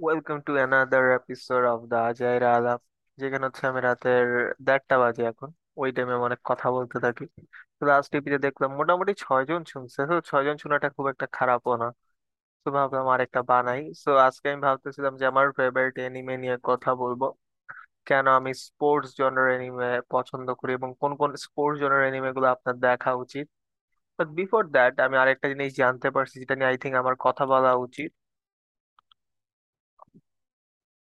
Welcome to another episode of the আজাইরা আলাপ যেখানে হচ্ছে আমি রাতের দেড়টা বাজে এখন। ওই টাইমে অনেক কথা বলতে থাকি। তো লাস্ট এপিতে দেখলাম মোটামুটি ছয়জন শুনছে। তো ছয়জন শোনাটা খুব একটা খারাপও না। তো ভাবলাম আরেকটা বানাই। তো আজকে আমি ভাবতেছিলাম যে আমার ফেভারিট এনিমে নিয়ে কথা বলব। কেন আমি স্পোর্টস জনার এনিমে পছন্দ করি এবং কোন কোন স্পোর্টস জনার এনিমে গুলো আপনার দেখা উচিত। বাট বিফোর দ্যাট আমি আরেকটা জিনিস জানতে পারছি, যেটা নিয়ে আই থিঙ্ক আমার কথা বলা উচিত।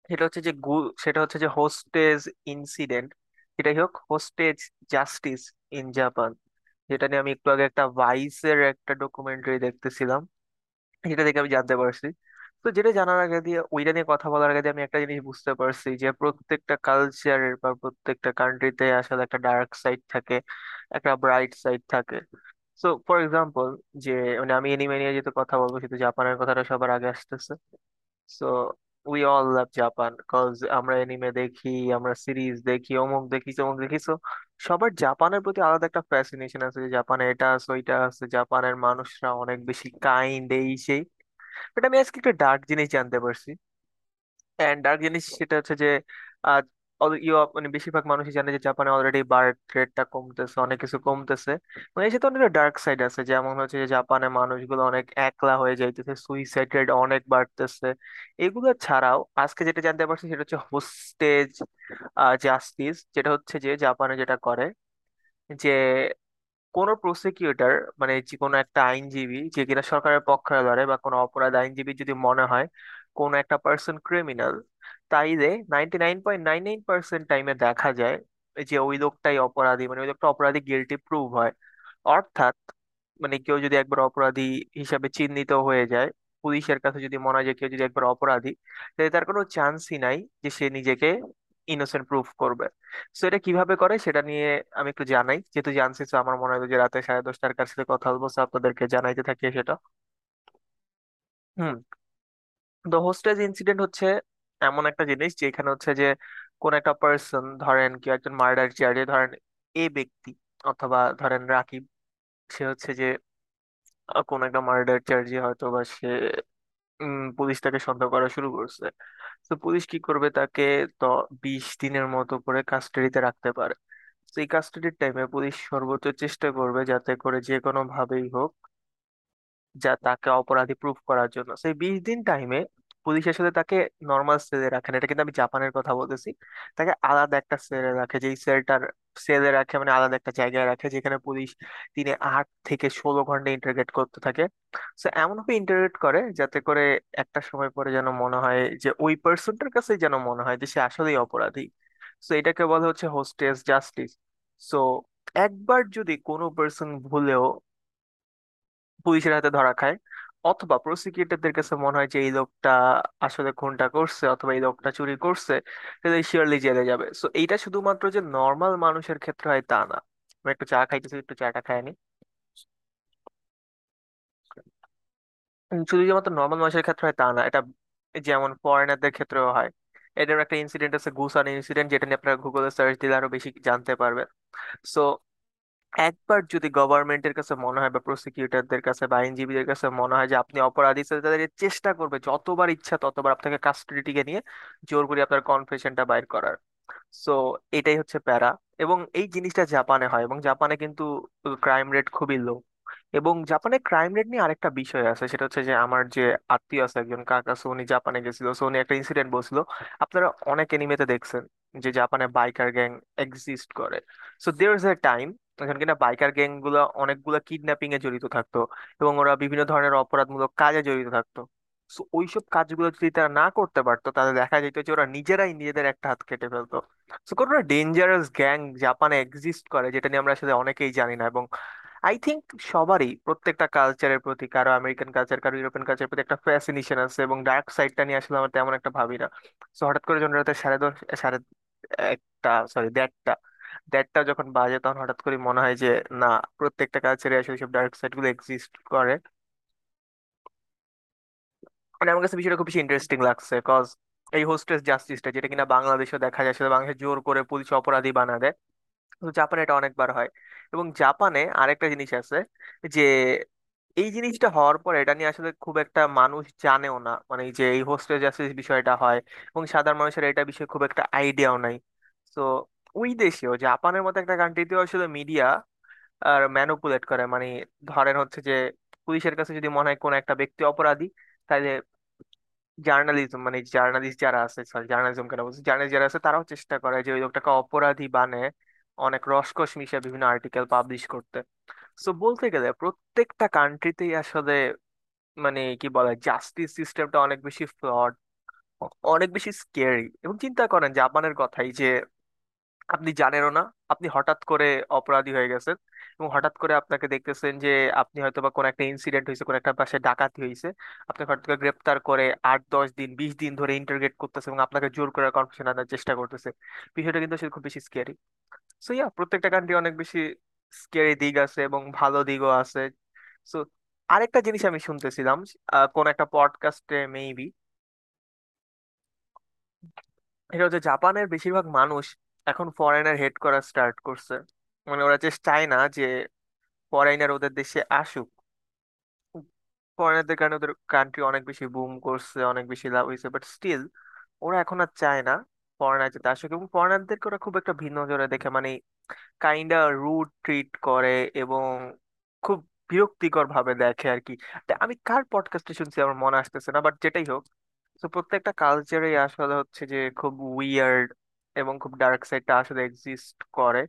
সেটা হচ্ছে যে গু, সেটা হচ্ছে যে হোস্টেজ ইনসিডেন্ট এটাই হোক হোস্টেজ জাস্টিস ইন জাপান যেটা নিয়ে আমি একটু আগে একটা ভাইসের একটা ডকুমেন্টারি দেখতেছিলাম যেটা দেখে আমি জানতে পারছি। তো যেটা জানার আগে দিয়ে, ওইটা নিয়ে কথা বলার আগে দিয়ে আমি একটা জিনিস বুঝতে পারছি যে প্রত্যেকটা কালচারের বা প্রত্যেকটা কান্ট্রিতে আসলে একটা ডার্ক সাইড থাকে, একটা ব্রাইট সাইড থাকে। সো ফর এক্সাম্পল যে মানে আমি এনিমে নিয়ে যেহেতু কথা বলব, সেহেতু জাপানের কথাটা সবার আগে আসতেছে। So we all love Japan cause আমরা এনিমে দেখি, আমরা সিরিজ দেখি, অমুক দেখি, তমুক দেখি। সো সবার জাপানের প্রতি আলাদা একটা ফ্যাসিনেশন আছে যে জাপানে এটা আছে, ওইটা আছে। জাপানের মানুষরা অনেক বেশি কাইন্ড এই সেই। বাট আমি আজকে একটা ডার্ক জিনিস জানতে পারছি। অ্যান্ড ডার্ক জিনিস সেটা হচ্ছে যে ইউ মানে বেশিরভাগ মানুষই জানে যে জাপানে অলরেডি বার্থ রেটটা কমতেছে, অনেক কিছু কমতেছে। মানে এর সাথে অনেক ডার্ক সাইড আছে, যেমন হচ্ছে যে জাপানে মানুষগুলো অনেক একলা হয়ে যাইতেছে সুইসাইড রেট অনেক বাড়তেছে। এগুলো ছাড়াও আজকে যেটা জানতে পারছি সেটা হচ্ছে হোস্টেজ জাস্টিস যেটা হচ্ছে যে জাপানে যেটা করে যে কোনো প্রসিকিউটর মানে যে কোনো একটা আইনজীবী, যে কিনা সরকারের পক্ষে লড়ে বা কোনো অপরাধ আইনজীবী যদি মনে হয়, কোনো একটা পার্সন ক্রিমিনাল তাইলে ninety nine point nine nine percent টাইমে দেখা যায় যে ওই লোকটাই অপরাধী মানে ওই লোকটা অপরাধী গিলটি প্রুভ হয়। অর্থাৎ মানে কেউ যদি একবার অপরাধী হিসাবে চিহ্নিত হয়ে যায়, পুলিশের কাছে যদি মনে হয় যে কেউ যদি একবার অপরাধী, তাহলে তার কোনো চান্সই নাই যে সে নিজেকে ইনোসেন্ট প্রুফ করবে। তো এটা কীভাবে করে সেটা নিয়ে আমি একটু জানাই। যেহেতু জানছি, তো আমার মনে হয় যে রাতে সাড়ে দশটার কাছে কথা বলব, so আপনাদেরকে জানাইতে থাকি সেটা। হুম। দ্য হোস্টেজ ইনসিডেন্ট হচ্ছে এমন একটা জিনিস যেখানে হচ্ছে যে কোন একটা পার্সন ধরেন কেউ একজন মার্ডার চার্জে ধরেন এ ব্যক্তি অথবা ধরেন রাকিব সে হচ্ছে যে কোন একটা মার্ডার চার্জে হয়তো বা সে উম, পুলিশ তাকে সন্দেহ করা শুরু করছে। তো পুলিশ কি করবে তাকে তো বিশ দিনের মতো করে কাস্টাডিতে রাখতে পারে। তো এই কাস্টাডির টাইমে পুলিশ সর্বোচ্চ চেষ্টা করবে যাতে করে যে কোনো ভাবেই হোক যা তাকে অপরাধী প্রুফ করার জন্য। সেই বিশ দিন টাইমে পুলিশ সাথে তাকে নর্মাল সেলে রাখে না এটা কিন্তু আমি জাপানের কথা বলতেছি। তাকে আলাদা একটা সেলে রাখে, যেই সেলটার সেলে রাখে মানে আলাদা একটা জায়গায় রাখে, যেখানে পুলিশ দিনে আট থেকে ষোলো ঘণ্টা ইন্টারগেট করতে থাকে। তো এমনভাবে ইন্টারগেট করে যাতে করে একটা সময় পরে যেন মনে হয় যে ওই পার্সনটার কাছে যেন মনে হয় যে সে আসলেই অপরাধী। তো এটাকে বলা হচ্ছে হোস্টেস জাস্টিস সো একবার যদি কোনো পার্সন ভুলেও পুলিশের হাতে ধরা খায় অথবা প্রসিকিউটরদের কাছে মনে হয় যে এই লোকটা আসলে খুনটা করছে অথবা এই লোকটা চুরি করছে তাহলে শিওরলি জেলে যাবে। সো এইটা শুধুমাত্র যে নর্মাল মানুষের ক্ষেত্রে হয় তা না। আমি একটু চা খাইতেছি একটু চাটা খাই নি। উম, শুধু যে মাত্র নর্মাল মানুষের ক্ষেত্রে হয় তা না এটা যেমন ফরেনারদের ক্ষেত্রেও হয়। এটার একটা ইনসিডেন্ট আছে গুসান ইনসিডেন্ট যেটা নিয়ে আপনারা গুগলে সার্চ দিলে আরও বেশি জানতে পারবেন। সো একবার যদি গভর্নমেন্টের কাছে মনে হয় বা প্রসিকিউটরদের কাছে বা আইনজীবীদের কাছে মনে হয় যে আপনি অপরাধী তাদের চেষ্টা করবে, যতবার ইচ্ছা ততবার আপনাকে কাস্টাডিতে নিয়ে জোর করে আপনার কনফেশনটা বাইর করার। সো এটাই হচ্ছে প্যারা। এবং এই জিনিসটা জাপানে হয় এবং জাপানে কিন্তু ক্রাইম রেট খুবই লো এবং জাপানে ক্রাইম রেট নিয়ে আরেকটা বিষয় আছে, সেটা হচ্ছে যে আমার যে আত্মীয় আছে একজন কাকা সো উনি জাপানে গেছিল। সো উনি একটা ইনসিডেন্ট বলছিল। আপনারা অনেক এনিমেতে দেখছেন যে জাপানে বাইকার গ্যাং এক্সিস্ট করে। So there is a time যখন কিনা বাইকার গ্যাংগুলো অনেকগুলো কিডন্যাপিং এ জড়িত থাকতো এবং ওরা বিভিন্ন ধরনের অপরাধমূলক কাজে জড়িত থাকতো। ওইসব কাজগুলো যদি তারা না করতে পারতো, তাহলে দেখা যেত যে ওরা নিজেরাই নিজেদের একটা হাত কেটে ফেলতো। সো কোনো ডেঞ্জারাস গ্যাং জাপানে এক্সিস্ট করে যেটা নিয়ে আমরা আসলে অনেকেই জানি না এবং আই থিংক সবারই, প্রত্যেকটা কালচারের প্রতি, কারও আমেরিকান কালচার কারও ইউরোপিয়ান কালচারের প্রতি একটা ফ্যাসিনেশন আছে এবং ডার্ক সাইডটা নিয়ে আসলে আমার তেমন একটা ভাবি না। সো হঠাৎ করে যখন রাতে সাড়ে দশ, সাড়ে একটা সরি দেড়টা দেড়টা যখন বাজে তখন হঠাৎ করে মনে হয় যে, না, প্রত্যেকটা কালচারে আসলে সব ডার্ক সাইডগুলো এক্সিস্ট করে। মানে আমার কাছে বিষয়টা খুব বেশি ইন্টারেস্টিং লাগছে কজ এই হোস্টেস জাস্টিসটা যেটা কিনা বাংলাদেশে দেখা যায়, সেটা বাংলাদেশে জোর করে পুলিশ অপরাধী বানা দেয়। তো জাপানে এটা অনেকবার হয়। এবং জাপানে আরেকটা জিনিস আছে যে, এই জিনিসটা হওয়ার পর এটা নিয়ে আসলে খুব একটা মানুষ জানেও না। মানে যে, এই হোস্টেল জাস্টিস বিষয়টা হয় এবং সাধারণ মানুষের এটা বিষয়ে খুব একটা আইডিয়াও নাই। তো ওই দেশেও জাপানের মতো একটা কান্ট্রিতেও আসলে মিডিয়া আর ম্যানুপুলেট করে। মানে ধরেন হচ্ছে যে, পুলিশের কাছে যদি মনে হয় কোন একটা ব্যক্তি অপরাধী তাহলে জার্নালিজম মানে জার্নালিস্ট যারা আছে সরি জার্নালিজম কেন বলছি? জার্নালিস্ট যারা আছে, তারাও চেষ্টা করে যে ওই লোকটাকে অপরাধী বানে অনেক রসকস মিশিয়ে বিভিন্ন আর্টিকেল পাবলিশ করতে। সো বলতে গেলে প্রত্যেকটা কান্ট্রিতেই আসলে মানে কি বলে জাস্টিস সিস্টেমটা অনেক বেশি ফ্লড অনেক বেশি স্কেরি এবং চিন্তা করেন, জাপানের কথাই যে আপনি জানেনও না। আপনি হঠাৎ করে অপরাধী হয়ে গেছেন এবং হঠাৎ করে আপনাকে দেখতেছেন যে আপনি হয়তো বা কোনো একটা ইনসিডেন্ট হয়েছে, কোনো একটা পাশে ডাকাতি হয়েছে। আপনাকে হঠাৎ করে গ্রেপ্তার করে আট, দশ দিন, বিশ দিন ধরে ইন্টারগেট করতেছে এবং আপনাকে জোর করে কনফেশন আনার চেষ্টা করতেছে। বিষয়টা কিন্তু খুব বেশি স্কেয়ারি সো ইয়া প্রত্যেকটা কান্ট্রি অনেক বেশি স্কেয়ারি দিক আছে এবং ভালো দিকও আছে। সো আরেকটা জিনিস আমি শুনতেছিলাম কোন একটা পডকাস্টে মেইবি এটা হচ্ছে জাপানের বেশিরভাগ মানুষ এখন ফরেনার হেড করা স্টার্ট করছে। মানে ওরা চেষ্টা চায় না যে ফরেনার ওদের দেশে আসুক। ফরেনারদের কারণে ওদের কান্ট্রি অনেক বেশি বুম করছে, অনেক বেশি লাভ হয়েছে বাট স্টিল ওরা এখন আর চায় না ফরেনার যাতে আসুক। এবং ফরেনারদেরকে ওরা খুব একটা ভিন্ন নজরে দেখে মানে কাইন্ডা রুড ট্রিট করে এবং খুব বিরক্তিকর ভাবে দেখে আর কি। আমি কার পডকাস্টে শুনছি আমার মনে আসতেছে না বাট যেটাই হোক, তো প্রত্যেকটা কালচারে আসলে হচ্ছে যে খুব উইয়ার্ড এবং খুব ডার্ক সাইডটা আসলে এক্সিস্ট করে।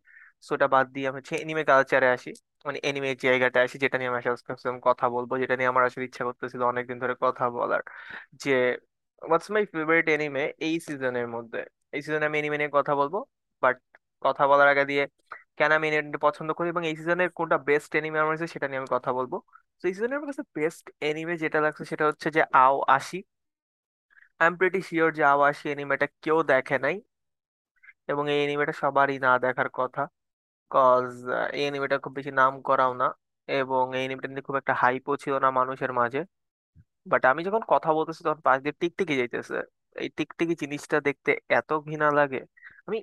সো ওটা বাদ দিয়ে আমি হচ্ছে এনিমে কালচারে আসি। মানে এনিমে জায়গাটা আসি, যেটা নিয়ে আমি আসলে কথা বলব, যেটা নিয়ে আমার আসলে ইচ্ছা করতেছিল অনেকদিন ধরে কথা বলার। যে হোয়াটস মাই ফেভারিট এনিমে এই সিজনের মধ্যে? এই সিজনে আমি এনিমে নিয়ে কথা বলব বাট কথা বলার আগে দিয়ে কেন আমি এনিমে পছন্দ করি এবং এই সিজনের কোনটা বেস্ট এনিমে আমার কাছে, সেটা নিয়ে আমি কথা বলব। তো এই সিজনের আমার কাছে বেস্ট এনিমে যেটা লাগছে, সেটা হচ্ছে যে আও আশি আই এম প্রিটি শিওর যে আও আশি এনিমেটা কেউ দেখে নাই। এবং এই এনিমেটা সবারই না দেখার কথা। কজ এই এনিমেটা খুব বেশি নাম করাও না এবং এই এনিমেটা নিয়ে খুব একটা হাইপও ছিল না মানুষের মাঝে। বাট আমি যখন কথা বলতেছি তখন পাশ দিয়ে টিকটিকি যাইতেছে। এই টিকটিকি জিনিসটা দেখতে এত ঘৃণা লাগে। আমি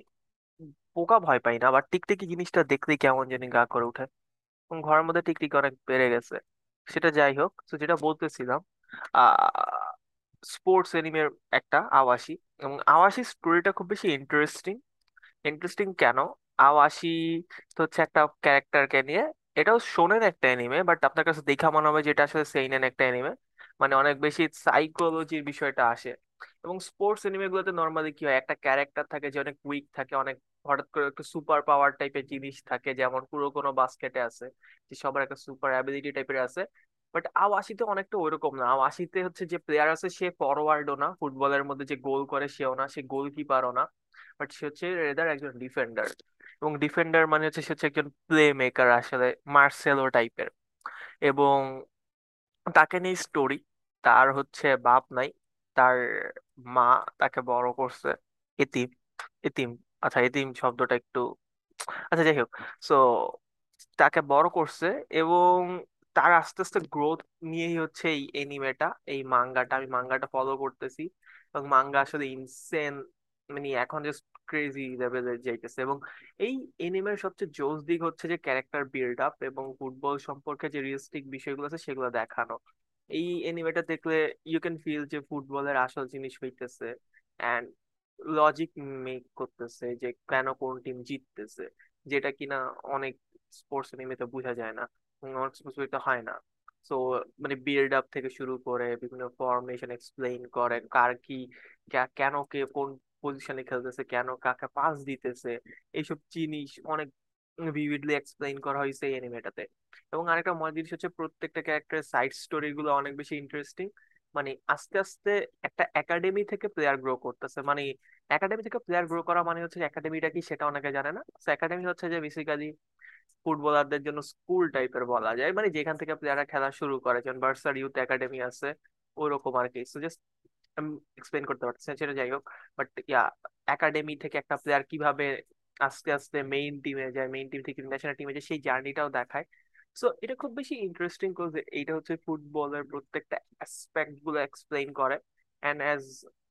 পোকা ভয় পাই না বাট টিকটিকি জিনিসটা দেখলেই কেমন জানি গা করে ওঠে। এবং ঘরের মধ্যে টিকটিকি অনেক বেড়ে গেছে। সেটা যাই হোক, তো যেটা বলতেছিলাম আহ স্পোর্টস এনিমের একটা আওয়াসি। এবং আওয়াসি স্টোরিটা খুব বেশি ইন্টারেস্টিং ইন্টারেস্টিং কেন? আওয়াসি তো হচ্ছে একটা ক্যারেক্টারকে নিয়ে। এটাও শোনেন একটা এনিমে বাট আপনার কাছে দেখা মনে হবে যেটা আসলে সেইনেন একটা এনিমে মানে অনেক বেশি সাইকোলজির বিষয়টা আসে। এবং স্পোর্টস এনিমে গুলোতে নর্মালি কি হয়, একটা ক্যারেক্টার থাকে যে অনেক উইক থাকে, অনেক হঠাৎ করে একটা সুপার পাওয়ার টাইপের জিনিস থাকে, যেমন পুরো কোনো বাস্কেটে আছে, যে সবার একটা সুপার অ্যাবিলিটি টাইপের আছে। বাট আওয়াসিতে অনেকটা ওইরকম না। আওয়াসিতে হচ্ছে যে প্লেয়ার আছে, সে ফরওয়ার্ডও না ফুটবলের মধ্যে যে গোল করে সেও না, সে গোলকিপারও না। বাট সে হচ্ছে রেদার একজন ডিফেন্ডার এবং ডিফেন্ডার মানে হচ্ছে সে হচ্ছে একজন প্লে মেকার আসলে মার্সেলো টাইপের এবং তাকে নিয়ে স্টোরি তার হচ্ছে বাপ নাই, তার মা তাকে বড় করছে এতিম এতিম আচ্ছা এতিম শব্দটা একটু আচ্ছা যাই হোক সো তাকে বড় করছে এবং তার আস্তে আস্তে গ্রোথ নিয়েই হচ্ছে এই এনিমেটা এই মাঙ্গাটা আমি মাঙ্গাটা ফলো করতেছি এবং মাঙ্গা আসলে ইনসেন মানে এখন জাস্ট ক্রেজি লেভেলে যাইতেছে এবং এই এনিমের সবচেয়ে জোস দিক হচ্ছে যে ক্যারেক্টার বিল্ড আপ এবং ফুটবল সম্পর্কে যে রিয়েলিস্টিক বিষয়গুলো আছে সেগুলো দেখানো। এই এনিমেটা দেখলে ইউ ক্যান ফিল যে ফুটবলের আসল জিনিস হইতেছে অ্যান্ড লজিক মেক করতেছে যে কেন কোন টিম জিততেছে, যেটা কিনা অনেক স্পোর্টস এনিমেতে বোঝা যায় না অনেক স্পোর্টস হয় না। সো মানে বিল্ড আপ থেকে শুরু করে বিভিন্ন ফরমেশন এক্সপ্লেইন করে কার কি, কেন কে কোন পজিশনে খেলতেছে কেন? কাকে পাস দিতেছে? এইসব জিনিস অনেক ভিভিডলি এক্সপ্লেইন করা হয়েছে এই অ্যানিমেটাতে। এবং আরেকটা মজার জিনিস হচ্ছে প্রত্যেকটা ক্যারেক্টারের সাইড স্টোরি গুলো অনেক বেশি ইন্টারেস্টিং মানে আস্তে আস্তে একটা একাডেমি থেকে প্লেয়ার গ্রো করতেছে। মানে একাডেমি থেকে প্লেয়ার গ্রো করা মানে হচ্ছে একাডেমিটা কি সেটা অনেকে জানে না। একাডেমি হচ্ছে যে বেসিক্যালি ফুটবলারদের জন্য স্কুল টাইপের বলা যায়। মানে যেখান থেকে প্লেয়াররা খেলা শুরু করে। যেমন বার্সার ইউথ একাডেমি আছে, ওরকম আর কি জাস্ট আমি এক্সপ্লেন করতে পারছি না, সেটা যাই হোক বাট ইয়া একাডেমি থেকে একটা প্লেয়ার কীভাবে আস্তে আস্তে মেইন টিমে যায় মেইন টিম থেকে ন্যাশনাল টিমে যায়, সেই জার্নিটাও দেখায়। সো এটা খুব বেশি ইন্টারেস্টিং কোর্স এটা হচ্ছে ফুটবলের প্রত্যেকটা অ্যাসপেক্টগুলো এক্সপ্লেইন করে। অ্যান্ড অ্যাজ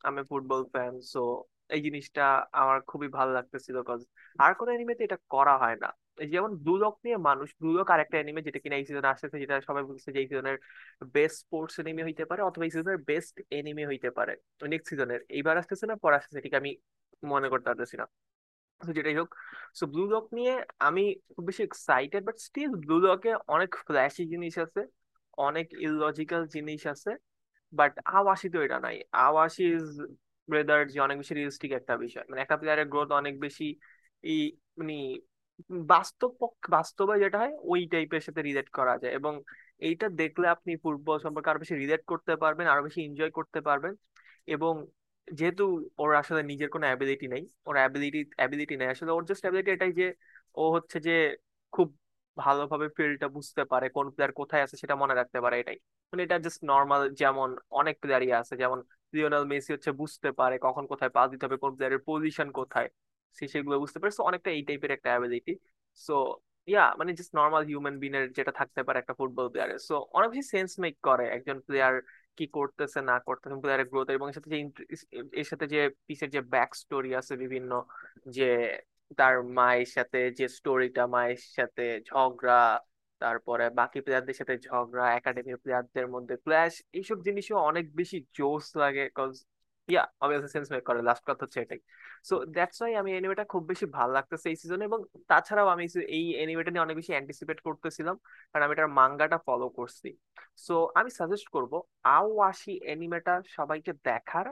আমি ফুটবল ফ্যান সো জিনিসটা আমার খুবই ভালো লাগতেছিল কজ আর কোনো এনিমেতে এটা করা হয় না। এই যেমন লক নিয়ে মানুষ লক আর একটা অ্যানিমে যেটা কিনা এই সিজনে আসতেছে, যেটা সবাই বলছে যে এই সিজনের বেস্ট স্পোর্টস এনিমে হইতে পারে অথবা এই সিজনের বেস্ট এনিমে হইতে পারে। নেক্সট সিজনের এইবার আসতেছে না, পর আসতেছে ঠিক আমি মনে করতে পারতেছি না। তো যেটাই হোক সো ব্লু লক নিয়ে আমি খুব বেশি এক্সাইটেড বাট স্টিল ব্লু লকে অনেক ফ্ল্যাশি জিনিস আছে, অনেক ইললজিক্যাল জিনিস আছে বাট আওয়াশি তো এটা নাই। আওয়াশি ইজ রেদার যে অনেক বেশি রিয়েলিস্টিক একটা বিষয়। মানে একটা প্লেয়ারের গ্রোথ অনেক বেশি এই মানে বাস্তব পক্ষ- বাস্তবে যেটা হয়, ওই টাইপের সাথে রিলেট করা যায়। এবং এইটা দেখলে আপনি ফুটবল সম্পর্কে আরও বেশি রিলেট করতে পারবেন, আরও বেশি এনজয় করতে পারবেন। এবং যেহেতু ওর আসলে নিজের কোনো অ্যাবিলিটি নেই, ওর অ্যাবিলিটি অ্যাবিলিটি নেই। আসলে ওর জাস্ট অ্যাবিলিটি এটাই যে, ও হচ্ছে যে খুব ভালোভাবে ফিল্ডটা বুঝতে পারে, কোন প্লেয়ার কোথায় আছে সেটা মনে রাখতে পারে এটাই। মানে এটা জাস্ট নর্মাল যেমন অনেক প্লেয়ারই আছে, যেমন লিওনেল মেসি হচ্ছে বুঝতে পারে কখন কোথায় পাস দিতে হবে, কোন প্লেয়ারের পজিশন কোথায়, সে সেগুলো বুঝতে পারে। সো অনেকটা এই টাইপের একটা অ্যাবিলিটি সো ইয়া মানে জাস্ট নর্মাল হিউম্যান বিং এর যেটা থাকতে পারে একটা ফুটবল প্লেয়ারের সো অনেক বেশি সেন্স মেক করে একজন প্লেয়ার কি করতেছে, না করতেছে প্লেয়ারের গ্রোথ এবং এর সাথে যে এর সাথে যে পিসের যে ব্যাক স্টোরি আছে বিভিন্ন, যে তার মায়ের সাথে যে স্টোরিটা মায়ের সাথে ঝগড়া তারপরে বাকি প্লেয়ারদের সাথে ঝগড়া একাডেমির প্লেয়ারদের মধ্যে ক্ল্যাশ এইসব জিনিসও অনেক বেশি জোস লাগে ইয়া অবভিয়াসলি সেন্স মেক করে লাস্ট কথা হচ্ছে এটাই। সো দ্যাটস ওয়াই আমি এনিমেটা খুব বেশি ভালো লাগতেছে এই সিজনে এবং তাছাড়াও আমি এই এনিমেটা নিয়ে অনেক বেশি অ্যান্টিসিপেট করতেছিলাম, কারণ আমি এটার মাঙ্গাটা ফলো করছি। সো আমি সাজেস্ট করব আওয়াশি এনিমেটা সবাইকে দেখার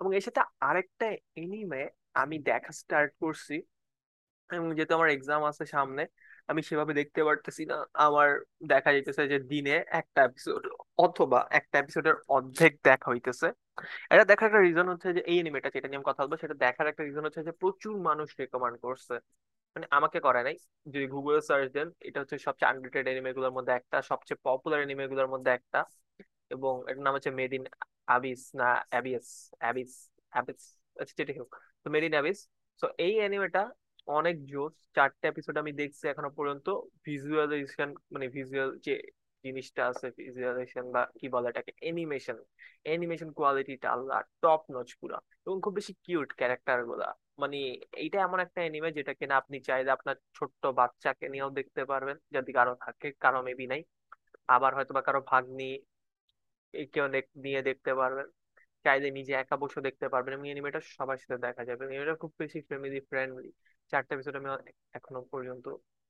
এবং এর সাথে আরেকটা এনিমে আমি দেখা স্টার্ট করছি এবং যেহেতু আমার এক্সাম আছে সামনে আমি সেভাবে দেখতে পারতেছি না। আমার দেখা যাইতেছে যে দিনে একটা এপিসোড অথবা একটা এপিসোডের অর্ধেক দেখা হইতেছে। এটা দেখার একটা রিজন হচ্ছে যে এই এনিমেটা যেটা নিয়ে কথা বলব, সেটা দেখার একটা রিজন হচ্ছে যে প্রচুর মানুষ রেকমেন্ড করছে। মানে আমাকে করে নাই। যদি গুগলে সার্চ দেন, এটা হচ্ছে সবচেয়ে আনরেটেড এনিমে গুলোর মধ্যে একটা, সবচেয়ে পপুলার এনিমে গুলোর মধ্যে একটা। এবং এটার নাম হচ্ছে মেদিন আবিস না অ্যাবিয়াস অ্যাবিস অ্যাবিস আচ্ছা হোক। তো মেড ইন অ্যাবিস তো এই অ্যানিমেটা অনেক জোস চারটে এপিসোড আমি দেখছি এখনও পর্যন্ত। ভিজুয়ালাইজেশন মানে ভিজুয়াল যে জিনিসটা আছে ভিজুয়ালাইজেশন বা কি বলে এটাকে অ্যানিমেশন অ্যানিমেশন কোয়ালিটিটা আল্লাহ টপ নচ পুরা এবং খুব বেশি কিউট ক্যারেক্টারগুলা। মানে এইটা এমন একটা অ্যানিমে যেটা কিনা আপনি চাইলে আপনার ছোট্ট বাচ্চাকে নিয়েও দেখতে পারবেন। যদি কারও থাকে, কারও মেবি নাই। আবার হয়তো বা কারও ভাগ্নি কেউ নিয়ে দেখতে পারবেন। চাইলে নিজে একা বসে দেখতে পারবেন। এবং এনিমেটা সবার সাথে দেখা যাবে। এনিমেটা খুব বেশি ফ্যামিলি ফ্রেন্ডলি চারটা এপিসোড আমি এখনও পর্যন্ত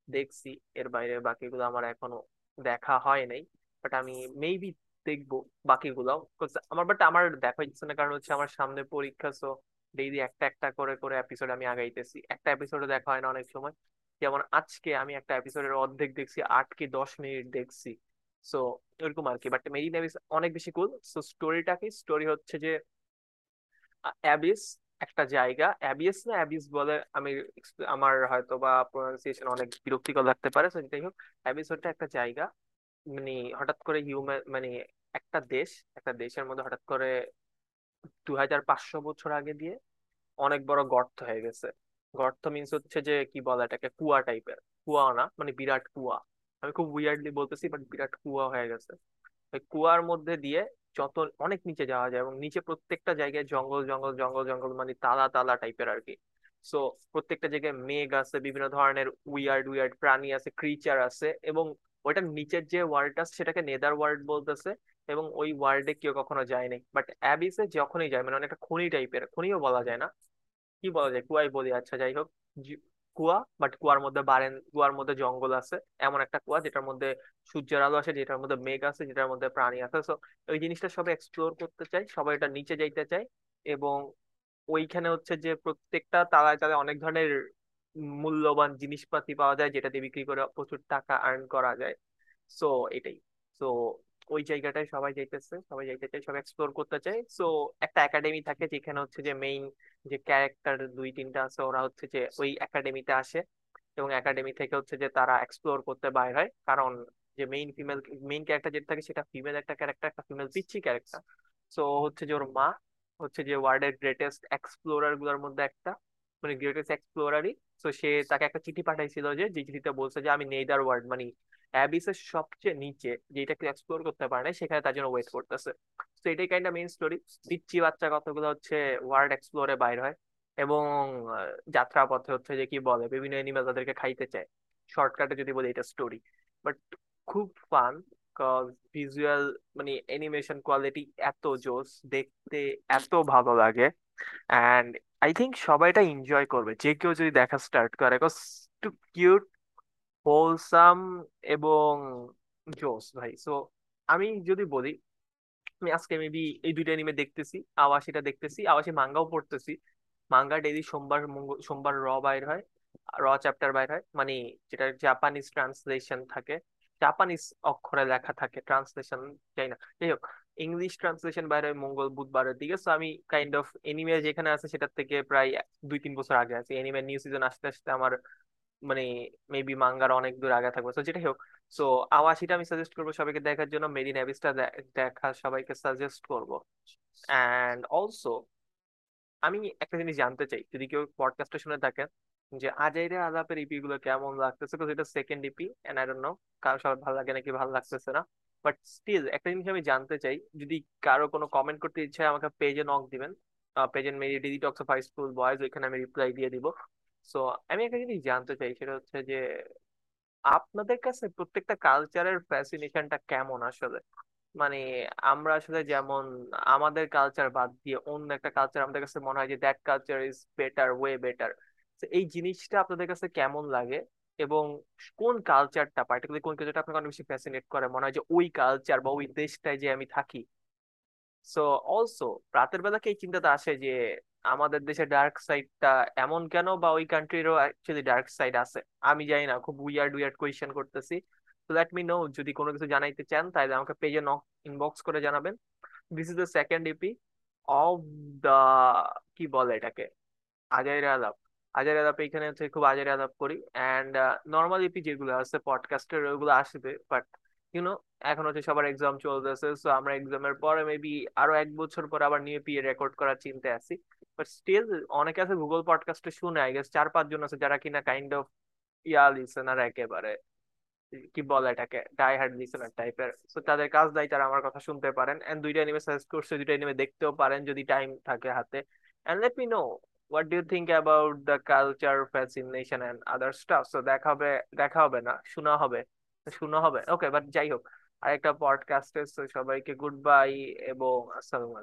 দেখছি। এর বাইরে বাকিগুলো আমার এখনও দেখা হয় নাই। বাট আমি মেবি দেখব বাকিগুলো আমার বাট আমার দেখা হচ্ছে না। কারণ হচ্ছে আমার সামনে পরীক্ষা সো ডেইলি একটা একটা করে করে এপিসোড আমি আগাইতেছি। একটা এপিসোডও দেখা হয় না অনেক সময়। যেমন আজকে আমি একটা এপিসোডের অর্ধেক দেখছি আট কি দশ মিনিট দেখছি। সো এরকম আর কি বাট মেরি নেভিস অনেক বেশি কুল সো স্টোরিটা কি স্টোরি হচ্ছে যে অ্যাবিস একটা জায়গা। অ্যাবিস না অ্যাবিস বলে আমি আমার হয়তো বা প্রোনাউন্সিয়েশন অনেক বিরক্তিকর লাগতে পারে। তো যাই হোক অ্যাবিস হচ্ছে একটা জায়গা। মানে হঠাৎ করে হিউম্যান মানে একটা দেশ, একটা দেশের মধ্যে হঠাৎ করে দুই হাজার পাঁচশো বছর আগে দিয়ে অনেক বড় গর্ত হয়ে গেছে। গর্ত মিন্স হচ্ছে যে, কি বলে এটাকে? কুয়া টাইপের কুয়া না মানে বিরাট কুয়া। আমি খুব উইয়ার্ডলি বলতেছি বাট বিরাট কুয়া হয়ে গেছে। ওই কুয়ার মধ্যে দিয়ে যত, অনেক নিচে যাওয়া যায় এবং নিচে প্রত্যেকটা জায়গায় জঙ্গল জঙ্গল জঙ্গল জঙ্গল মানে তালা তালা টাইপের আর কি সো প্রত্যেকটা জায়গায় মেঘ আছে, বিভিন্ন ধরনের উইয়ার্ড উইয়ার্ড প্রাণী আছে ক্রিচার আছে এবং ওইটার নিচের যে ওয়ার্ল্ড আছে, সেটাকে নেদার ওয়ার্ল্ড বলতেছে এবং ওই ওয়ার্ল্ডে কেউ কখনো যায় নাই। বাট অ্যাবিসে যখনই যায় মানে অনেকটা খনি টাইপের খনিও বলা যায় না। কি বলা যায়? কুয়াই বলি আচ্ছা যাই হোক। কুয়া বাট কুয়ার মধ্যে বারেন, কুয়ার মধ্যে জঙ্গল আছে। এমন একটা কুয়া যেটার মধ্যে সূর্যের আলো আসে, যেটার মধ্যে মেঘ আছে, যেটার মধ্যে প্রাণী আছে। তো ওই জিনিসটা সবাই এক্সপ্লোর করতে চায়, সবাই এটা নিচে যাইতে চায় এবং ওইখানে হচ্ছে যে প্রত্যেকটা তালায় তালায় অনেক ধরনের মূল্যবান জিনিসপাতি পাওয়া যায়, যেটা দিয়ে বিক্রি করে প্রচুর টাকা আর্ন করা যায়। সো এটাই। সো ওই জায়গাটায় সবাই যাইতেছে, সবাই যাইতে চায় সবাই এক্সপ্লোর করতে চায়। সো একটা একাডেমি থাকে যেখানে হচ্ছে যে মেইন যে ক্যারেক্টার দুই, তিনটা আছে, ওরা হচ্ছে যে ওই একাডেমিতে আসে। এবং একাডেমি থেকে হচ্ছে যে তারা এক্সপ্লোর করতে বাইর হয়। কারণ যে মেইন ফিমেল মেইন ক্যারেক্টার যেটা থাকে সেটা ফিমেল একটা ক্যারেক্টার একটা ফিমেল পিচ্ছি ক্যারেক্টার সো হচ্ছে যে ওর মা হচ্ছে যে ওয়ার্ল্ডের গ্রেটেস্ট এক্সপ্লোরারগুলোর মধ্যে একটা মানে গ্রেটেস্ট এক্সপ্লোরারই তো সে তাকে একটা চিঠি পাঠাইছিল যে যে চিঠিতে বলছে যে, আমি নেইদার ওয়ার্ল্ড মানে অ্যাবিসের সবচেয়ে নিচে যেটাকে এক্সপ্লোর করতে পারে না সেখানে তার জন্য ওয়েট করতেছে। তো এটাই কাইন্ড মেইন স্টোরি পিচ্ছি বাচ্চা কতগুলো হচ্ছে ওয়ার্ল্ড এক্সপ্লোরে বাইর হয় এবং আহ, যাত্রা পথে হচ্ছে যে কি বলে বিভিন্ন এনিমেল তাদেরকে খাইতে চায়। শর্টকাটে যদি বলি এটা স্টোরি বাট খুব ফান ভিজুয়াল মানে অ্যানিমেশন কোয়ালিটি এত জোস দেখতে এত ভালো লাগে। অ্যান্ড আই থিঙ্ক সবাই এটা এনজয় করবে। যে কেউ যদি দেখা স্টার্ট করে কজ টু কিউট হোলসাম এবং জোস ভাই। সো আমি যদি বলি, আমি আজকে মেবি এই দুইটা এনিমে দেখতেছি। আওয়াসিটা দেখতেছি, আওয়াসি মাঙ্গাও পড়তেছি। মাঙ্গা ডেইলি সোমবার সোমবার র বাইর হয়, র চ্যাপ্টার বাইর হয়। মানে যেটা জাপানিজ ট্রান্সলেশন থাকে। জাপানিজ অক্ষরে লেখা থাকে ট্রান্সলেশন চাই না। যাই হোক ইংলিশ ট্রান্সলেশন বাইর মঙ্গল বুধবারের দিকে। সো আমি কাইন্ড অফ এনিমে যেখানে আছে সেটার থেকে প্রায় দুই, তিন বছর আগে আছি। এনিমে নিউ সিজন আসতে আসতে আমার মানে মেবি মাঙ্গার অনেক দূর আগে থাকবে। তো যেটাই হোক সো আওয়াশিটা আমি সাজেস্ট করব সবাইকে দেখার জন্য। মেরি নেভিসটা দেখা সবাইকে সাজেস্ট করব। অ্যান্ড অলসো আমি একটা জিনিস জানতে চাই। যদি কেউ পডকাস্টটা শুনে থাকেন যে আজাইরে আলাপের ইপি গুলো কেমন লাগতেছে? বিকজ এটা second EP and I don't know কারও সবার ভালো লাগে নাকি ভালো লাগতেছে না। বাট স্টিল একটা জিনিস আমি জানতে চাই। যদি কারও কোনো কমেন্ট করতে ইচ্ছে আমাকে পেজে নক দিবেন। পেজে মেরি DD talks of high school boys ওইখানে আমি রিপ্লাই দিয়ে দিব। সো আমি একটা জিনিস জানতে চাই, সেটা হচ্ছে যে, আপনাদের কাছে প্রত্যেকটা কালচারের ফ্যাসিনেশনটা কেমন আসলে? মানে আমরা আসলে যেমন, আমাদের কালচার বাদ দিয়ে অন্য একটা কালচার আমাদের কাছে মনে হয় যে that culture is better way better এই জিনিসটা আপনাদের কাছে কেমন লাগে? এবং কোন কালচারটা পার্টিকুলারলি কোন কালচারটা আপনাকে অনেক বেশি ফ্যাসিনেট করে? মনে হয় যে, ওই কালচার বা ওই দেশটায় যে আমি থাকি। সো অলসো রাতের বেলা কি এই চিন্তাটা আসে যে আমাদের দেশে ডার্ক সাইডটা এমন কেন বা ওই কান্ট্রিরও অ্যাকচুয়ালি ডার্ক সাইড আছে? আমি জানি না, খুব উইয়ার্ড উইয়ার্ড কোয়েশ্চেন করতেছি। তো লেট মি নো যদি কোনো কিছু জানাইতে চান, তাহলে আমাকে পেজে নক ইনবক্স করে জানাবেন। This is the second EP of the কি বলে এটাকে? আজাইরা আলাপ। আজাইরা আলাপ এখানে হচ্ছে খুব আজাইরা আলাপ করি। অ্যান্ড নর্মাল ইপি যেগুলো আছে পডকাস্টের ওইগুলো আসবে। বাট ইউনো এখন হচ্ছে সবার এক্সাম চলতেছে। সো আমরা এক্সামের পরে মেবি আরও এক বছর পর আবার নিউ পি রেকর্ড করার চিন্তায় আছি। বাট স্টিল অনেকে আছে গুগল পডকাস্টে শুনে আই গেস চার পাঁচজন আছে যারা কিনা কাইন্ড অফ ইয়া লিসেনার একেবারে, কি বলে এটাকে ডাই হার্ড লিসেনার টাইপের সো তাদের কাজ দায় তারা আমার কথা শুনতে পারেন। এন্ড দুইটা এনিমে সাজেস্ট করছে, দুইটা এনিমে দেখতেও পারেন যদি টাইম থাকে হাতে। And let me know what do you think about the culture fascination and other stuff so দেখা হবে দেখা হবে না, শোনা হবে শোনা হবে। ওকে বাট যাই হোক, আরেকটা পডকাস্টে সবাইকে গুড বাই এবং আসসালামু